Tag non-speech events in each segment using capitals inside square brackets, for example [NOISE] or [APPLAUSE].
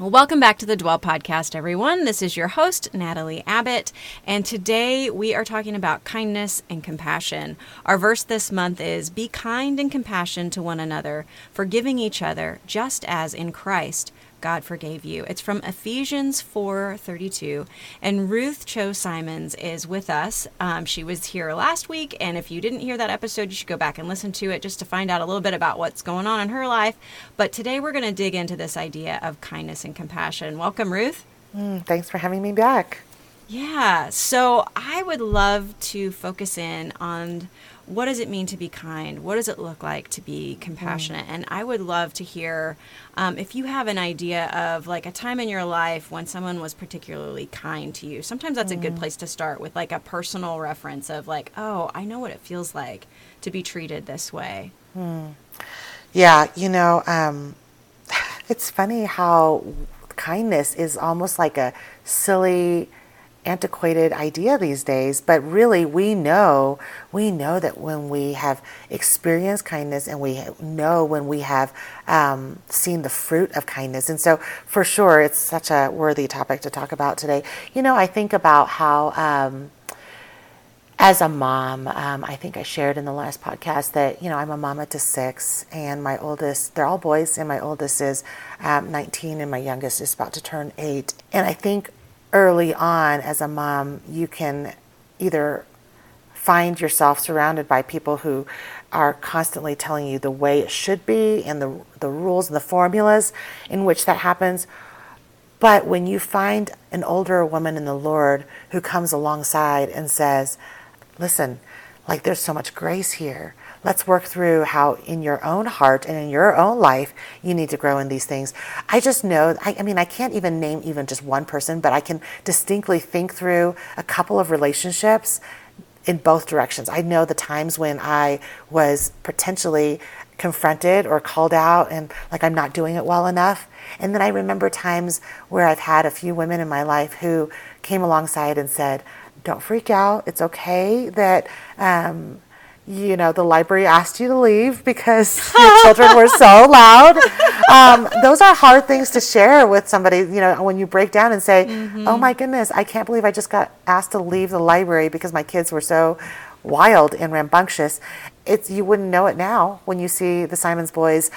Welcome back to the Dwell Podcast, everyone. This is your host, Natalie Abbott, and today we are talking about kindness and compassion. Our verse this month is Be kind and compassionate to one another, forgiving each other, just as in Christ God forgave you. It's from Ephesians 4:32, and Ruth Chou Simons is with us. Um, she was here last week, and if you didn't hear that episode, you should go back and listen to it just to find out a little bit about what's going on in her life. But today we're going to dig into this idea of kindness and compassion. Welcome, Ruth. Mm, thanks for having me back. Yeah, so I would love to focus in on what does it mean to be kind? What does it look like to be compassionate? Mm. And I would love to hear um, if you have an idea of like a time in your life when someone was particularly kind to you. Sometimes that's mm. a good mm. place to start with like a personal reference of like, oh, I know what it feels like to be treated this way. Mm. Yeah, you know, um, [SIGHS] it's funny how kindness is almost like a silly antiquated idea these days but really we know we know that when we have experienced kindness and we know when we have um, seen the fruit of kindness and so for sure it's such a worthy topic to talk about today you know i think about how um, as a mom, um, I think I shared in the last podcast that you know I'm a mama to six, and my oldest they're all boys, and my oldest is um, 19, and my youngest is about to turn eight. And I think early on as a mom, you can either find yourself surrounded by people who are constantly telling you the way it should be and the, the rules and the formulas in which that happens. But when you find an older woman in the Lord who comes alongside and says, Listen, like there's so much grace here. Let's work through how in your own heart and in your own life you need to grow in these things. I just know, I, I, mean, I can't even name even just one person, but I can distinctly think through a couple of relationships in both directions. I know the times when I was potentially confronted or called out and like I'm not doing it well enough. And then I remember times where I've had a few women in my life who came alongside and said, don't freak out. It's okay that um, you know, the library asked you to leave because [LAUGHS] your children were so loud. Um, those are hard things to share with somebody, you know, when you break down and say, mm-hmm. oh my goodness, I can't believe I just got asked to leave the library because my kids were so wild and rambunctious. It's, you wouldn't know it now when you see the Simons boys,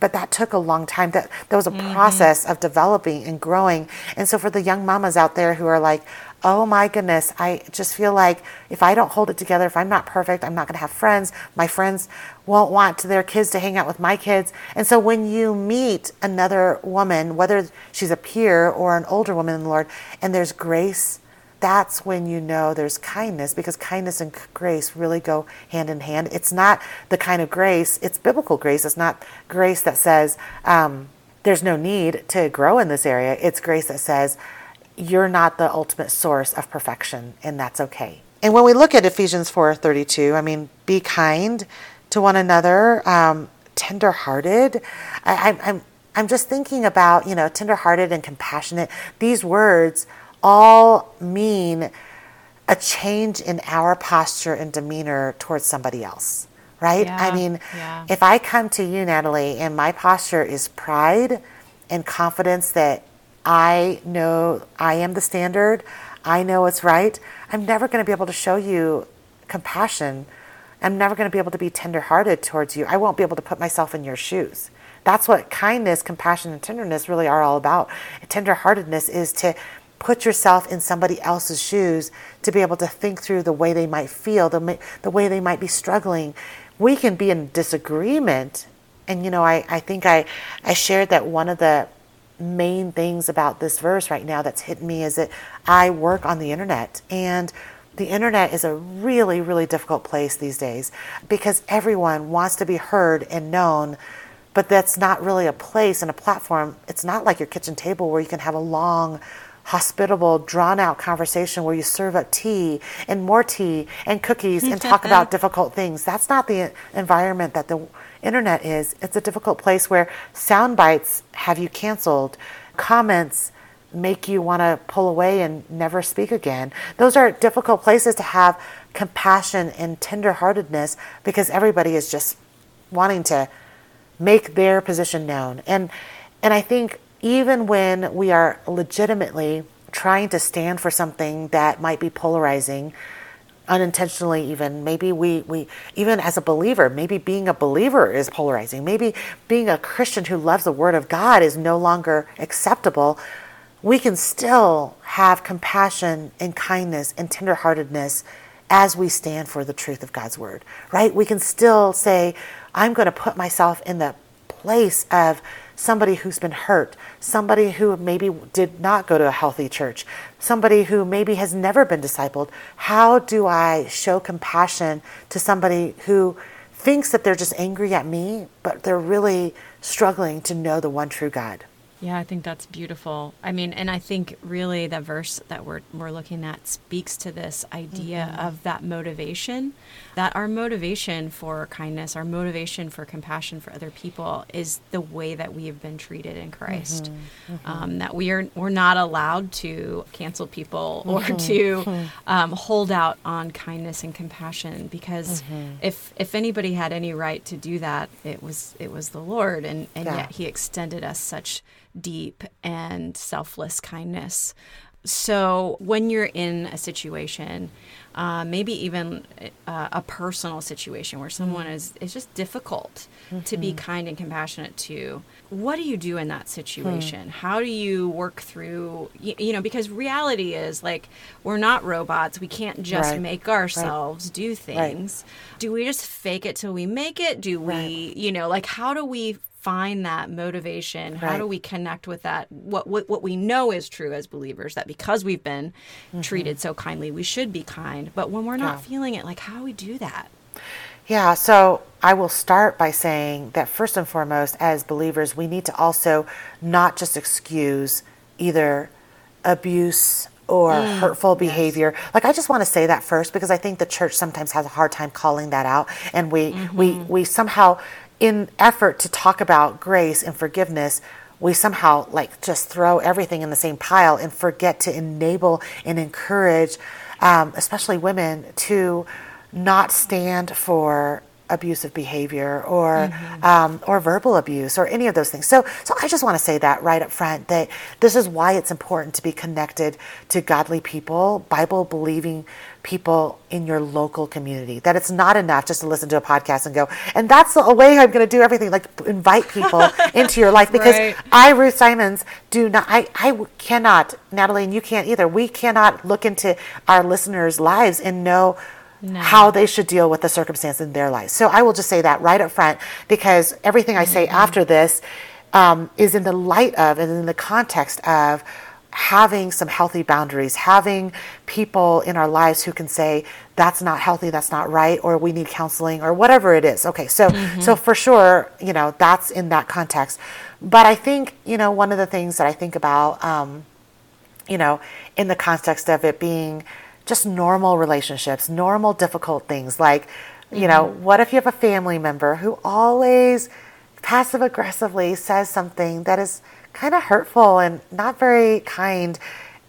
but that took a long time. That, that was a mm-hmm. process of developing and growing. And so for the young mamas out there who are like, oh my goodness, I just feel like if I don't hold it together, if I'm not perfect, I'm not going to have friends. My friends won't want their kids to hang out with my kids. And so when you meet another woman, whether she's a peer or an older woman in the Lord, and there's grace, that's when you know there's kindness because kindness and grace really go hand in hand. It's not the kind of grace, it's biblical grace. It's not grace that says, um, there's no need to grow in this area. It's grace that says, you're not the ultimate source of perfection, and that's okay. And when we look at Ephesians 4:32, I mean, be kind to one another, um, tenderhearted. I, I, I'm I'm just thinking about you know tenderhearted and compassionate. These words all mean a change in our posture and demeanor towards somebody else, right? Yeah, I mean, yeah. if I come to you, Natalie, and my posture is pride and confidence that I know I am the standard. I know what's right. I'm never going to be able to show you compassion. I'm never going to be able to be tenderhearted towards you. I won't be able to put myself in your shoes. That's what kindness, compassion, and tenderness really are all about. Tenderheartedness is to put yourself in somebody else's shoes to be able to think through the way they might feel, the, the way they might be struggling. We can be in disagreement. And, you know, I, I think I, I shared that one of the main things about this verse right now that's hitting me is that I work on the internet and the internet is a really, really difficult place these days because everyone wants to be heard and known, but that's not really a place and a platform. It's not like your kitchen table where you can have a long hospitable, drawn out conversation where you serve up tea and more tea and cookies and talk about [LAUGHS] difficult things. That's not the environment that the internet is. It's a difficult place where sound bites have you canceled, comments make you want to pull away and never speak again. Those are difficult places to have compassion and tenderheartedness because everybody is just wanting to make their position known. And and I think even when we are legitimately trying to stand for something that might be polarizing, unintentionally even. Maybe we, we even as a believer maybe being a believer is polarizing. Maybe being a christian who loves the word of god is no longer acceptable. We can still have compassion and kindness and tenderheartedness as we stand for the truth of god's word right? We can still say i'm going to put myself in the place of somebody who's been hurt, somebody who maybe did not go to a healthy church, somebody who maybe has never been discipled. How do I show compassion to somebody who thinks that they're just angry at me, but they're really struggling to know the one true God? Yeah, I think that's beautiful. I mean, and I think really the verse that we're we're looking at speaks to this idea mm-hmm. of that motivation, that our motivation for kindness, our motivation for compassion for other people is the way that we have been treated in Christ. Mm-hmm. Mm-hmm. Um, that we are we're not allowed to cancel people [LAUGHS] or mm-hmm. to mm-hmm. um, hold out on kindness and compassion because mm-hmm. if if anybody had any right to do that, it was it was the Lord, and and yeah. yet He extended us such deep and selfless kindness. So, when you're in a situation, uh, maybe even uh, a personal situation where someone is is just difficult mm-hmm. to be mm-hmm. kind and compassionate to, what do you do in that situation? Mm. How do you work through, you, you, know, because reality is like we're not robots. We can't just right. make ourselves right. do things. Right. Do we just fake it till we make it? Do we, you know, like how do we find that motivation? Right. How do we connect with that? What, what what we know is true as believers that because we've been mm-hmm. treated so kindly, we should be kind. But when we're not yeah. feeling it, like how do we do that? Yeah, so I will start by saying that first and foremost, as believers, we need to also not just excuse either abuse or mm, hurtful behavior. Yes. Like I just want to say that first because I think the church sometimes has a hard time calling that out and we mm-hmm. we we somehow in effort to talk about grace and forgiveness, we somehow like just throw everything in the same pile and forget to enable and encourage, um, especially women, to not stand for abusive behavior or mm-hmm. um, or verbal abuse or any of those things. So so I just want to say that right up front that this is why it's important to be connected to godly people, Bible believing people in your local community. That it's not enough just to listen to a podcast and go, and that's the way I'm going to do everything. Like invite people [LAUGHS] into your life because right. I, Ruth Simons, do not. I I cannot, Natalie, and you can't either. We cannot look into our listeners' lives and know no. how they should deal with the circumstance in their life. So I will just say that right up front because everything I say mm-hmm. after this um, is in the light of and in the context of having some healthy boundaries, having people in our lives who can say that's not healthy, that's not right, or we need counseling, or whatever it is. Okay, so mm-hmm. so for sure, you know, that's in that context. But I think you know one of the things that I think about, um, you know, in the context of it being just normal relationships, normal difficult things. Like, you mm-hmm. know, what if you have a family member who always passive aggressively says something that is kind of hurtful and not very kind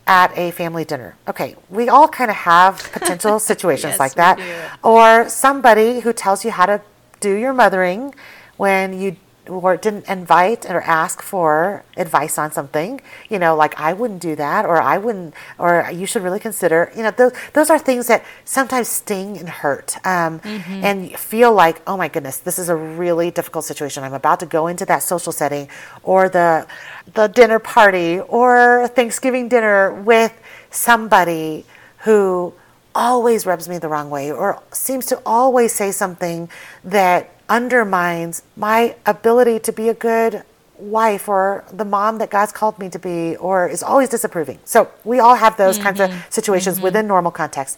at a family dinner. Okay, we all kind of have potential [LAUGHS] situations yes, like that. Or somebody who tells you how to do your mothering when you or didn't invite or ask for advice on something, you know, like I wouldn't do that, or I wouldn't, or you should really consider, you know, those, those are things that sometimes sting and hurt um, mm-hmm. and feel like, oh my goodness, this is a really difficult situation. I'm about to go into that social setting or the, the dinner party or Thanksgiving dinner with somebody who always rubs me the wrong way or seems to always say something that undermines my ability to be a good wife or the mom that God's called me to be or is always disapproving. So we all have those mm-hmm. kinds of mm-hmm. situations mm-hmm. within normal context.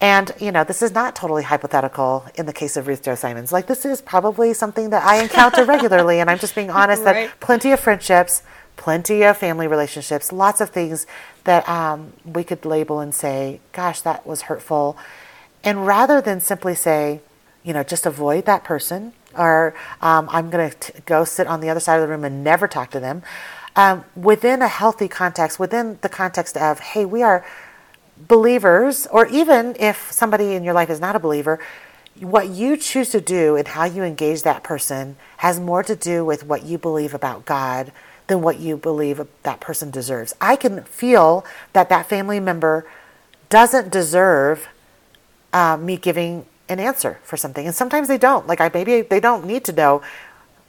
And, you know, this is not totally hypothetical in the case of Ruth Chou Simons. Like, this is probably something that I encounter [LAUGHS] regularly. And I'm just being honest right. that plenty of friendships, plenty of family relationships, lots of things that um, we could label and say, gosh, that was hurtful. And rather than simply say, you know, just avoid that person, or um, I'm going to go sit on the other side of the room and never talk to them, um, within a healthy context, within the context of, hey, we are believers, or even if somebody in your life is not a believer, what you choose to do and how you engage that person has more to do with what you believe about God than what you believe that person deserves. I can feel that that family member doesn't deserve uh, me giving an answer for something, and sometimes they don't. Like I maybe they don't need to know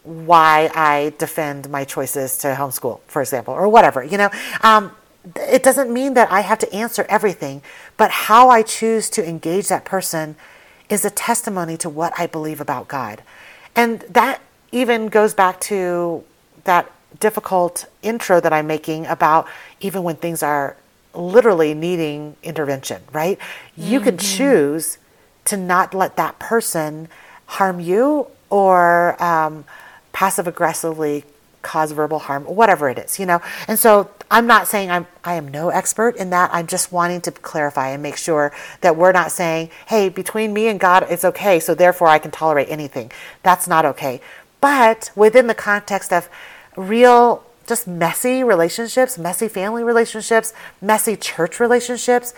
why I defend my choices to homeschool, for example, or whatever. You know, um, it doesn't mean that I have to answer everything, but how I choose to engage that person is a testimony to what I believe about God. And that even goes back to that difficult intro that I'm making about even when things are literally needing intervention, right? Mm-hmm. You can mm-hmm. choose to not let that person harm you or um, passive aggressively cause verbal harm, whatever it is, you know. And so I'm not saying I'm I am no expert in that. I'm just wanting to clarify and make sure that we're not saying, "Hey, between me and God, it's okay, so therefore I can tolerate anything." That's not okay. But within the context of real just messy relationships, messy family relationships, messy church relationships,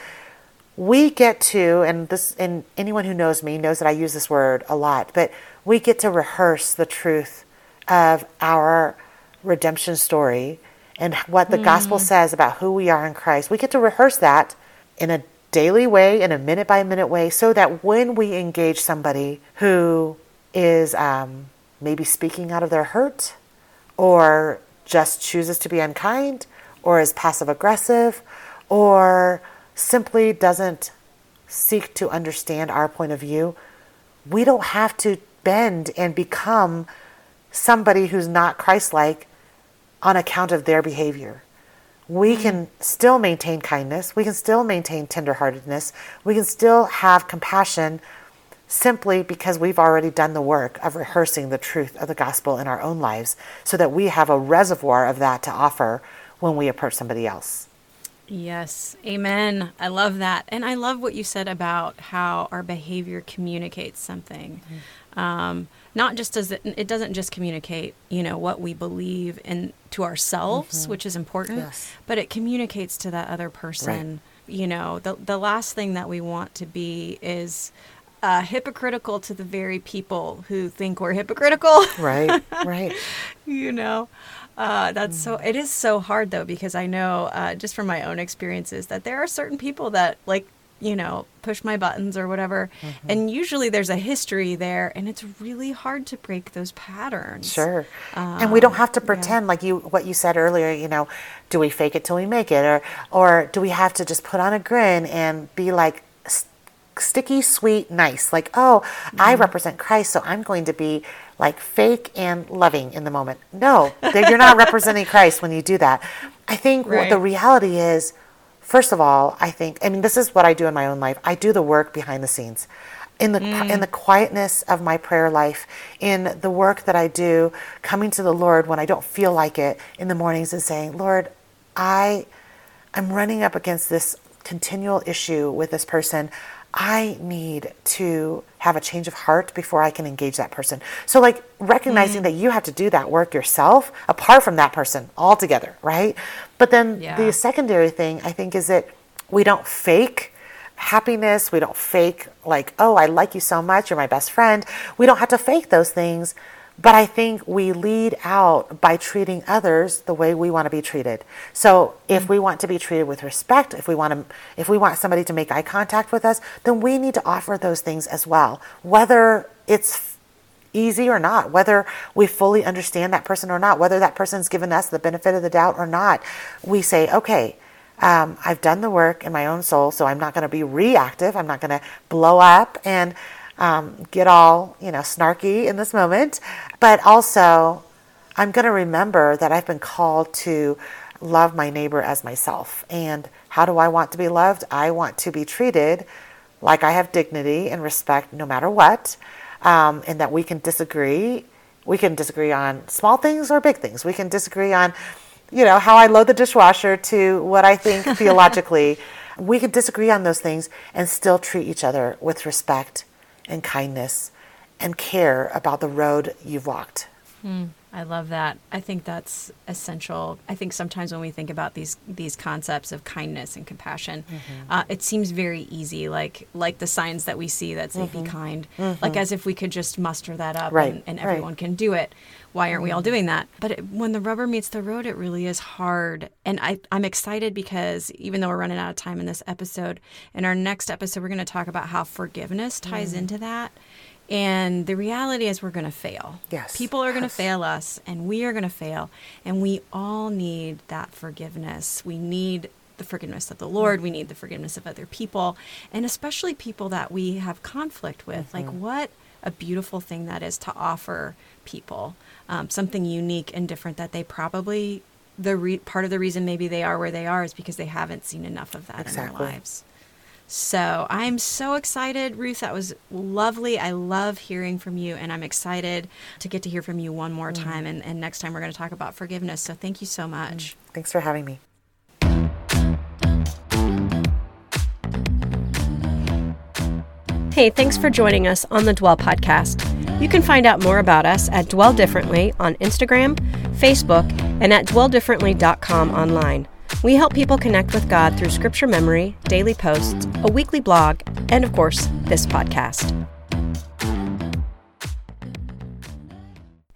we get to and this and anyone who knows me knows that I use this word a lot, but we get to rehearse the truth of our redemption story and what the mm. gospel says about who we are in Christ. We get to rehearse that in a daily way, in a minute by minute way, so that when we engage somebody who is um, maybe speaking out of their hurt or just chooses to be unkind or is passive aggressive or simply doesn't seek to understand our point of view, we don't have to bend and become somebody who's not Christ like on account of their behavior. We mm-hmm. can still maintain kindness, we can still maintain tenderheartedness, we can still have compassion simply because we've already done the work of rehearsing the truth of the gospel in our own lives so that we have a reservoir of that to offer when we approach somebody else. Yes, amen. I love that. And I love what you said about how our behavior communicates something. Mm-hmm. Um, not just does it it doesn't just communicate you know what we believe in to ourselves mm-hmm. which is important yes. but it communicates to that other person right. you know the the last thing that we want to be is uh, hypocritical to the very people who think we're hypocritical right [LAUGHS] right you know uh, that's so it is so hard though because i know uh, just from my own experiences that there are certain people that like you know, push my buttons or whatever. Mm-hmm. And usually there's a history there, and it's really hard to break those patterns. Sure. Um, and we don't have to pretend yeah. like you what you said earlier. You know, do we fake it till we make it, or or do we have to just put on a grin and be like sticky, sweet, nice? Like, oh, mm-hmm. I represent Christ, so I'm going to be like fake and loving in the moment. No, you're not [LAUGHS] representing Christ when you do that. I think right. what the reality is First of all, I think, I mean, this is what I do in my own life. I do the work behind the scenes. In the, mm. in the quietness of my prayer life, in the work that I do, coming to the Lord when I don't feel like it in the mornings and saying, Lord, I, I'm running up against this continual issue with this person. I need to have a change of heart before I can engage that person. So, like recognizing mm. that you have to do that work yourself apart from that person altogether, right? But then yeah. the secondary thing I think is that we don't fake happiness. We don't fake, like, oh, I like you so much. You're my best friend. We don't have to fake those things but I think we lead out by treating others the way we want to be treated. So if we want to be treated with respect, if we want to if we want somebody to make eye contact with us, then we need to offer those things as well. Whether it's easy or not, whether we fully understand that person or not, whether that person's given us the benefit of the doubt or not, we say, okay, um, I've done the work in my own soul, so I'm not going to be reactive. I'm not going to blow up and um, get all, you know, snarky in this moment, but also I'm going to remember that I've been called to love my neighbor as myself. And how do I want to be loved? I want to be treated like I have dignity and respect no matter what, um, and that we can disagree. We can disagree on small things or big things. We can disagree on you know, how I load the dishwasher to what I think [LAUGHS] theologically. We can disagree on those things and still treat each other with respect and kindness and care about the road you've walked. Mm, I love that. I think that's essential. I think sometimes when we think about these these concepts of kindness and compassion, mm-hmm. uh, it seems very easy, like like the signs that we see that say mm-hmm. "be kind," mm-hmm. like as if we could just muster that up right. and, and, everyone right. can do it. Why aren't we all mm-hmm. doing that? But it, when the rubber meets the road, it really is hard. And I, I'm excited because even though we're running out of time in this episode, in our next episode, we're going to talk about how forgiveness ties mm. into that and the reality is, we're going to fail. Yes. People are going to fail us, and we are going to fail. And we all need that forgiveness. We need the forgiveness of the Lord. We need the forgiveness of other people, and especially people that we have conflict with. Mm-hmm. Like, what a beautiful thing that is to offer people um, something unique and different that they probably the re- part of the reason maybe they are where they are is because they haven't seen enough of that exactly. in their lives. So I'm so excited, Ruth. That was lovely. I love hearing from you, and I'm excited to get to hear from you one more mm. time. And, and, next time we're going to talk about forgiveness. So thank you so much. Mm. Thanks for having me. Hey, thanks for joining us on the Dwell Podcast. You can find out more about us at Dwell Differently on Instagram, Facebook, and at dwelldifferently.com online. We help people connect with God through scripture memory, daily posts, a weekly blog, and of course, this podcast.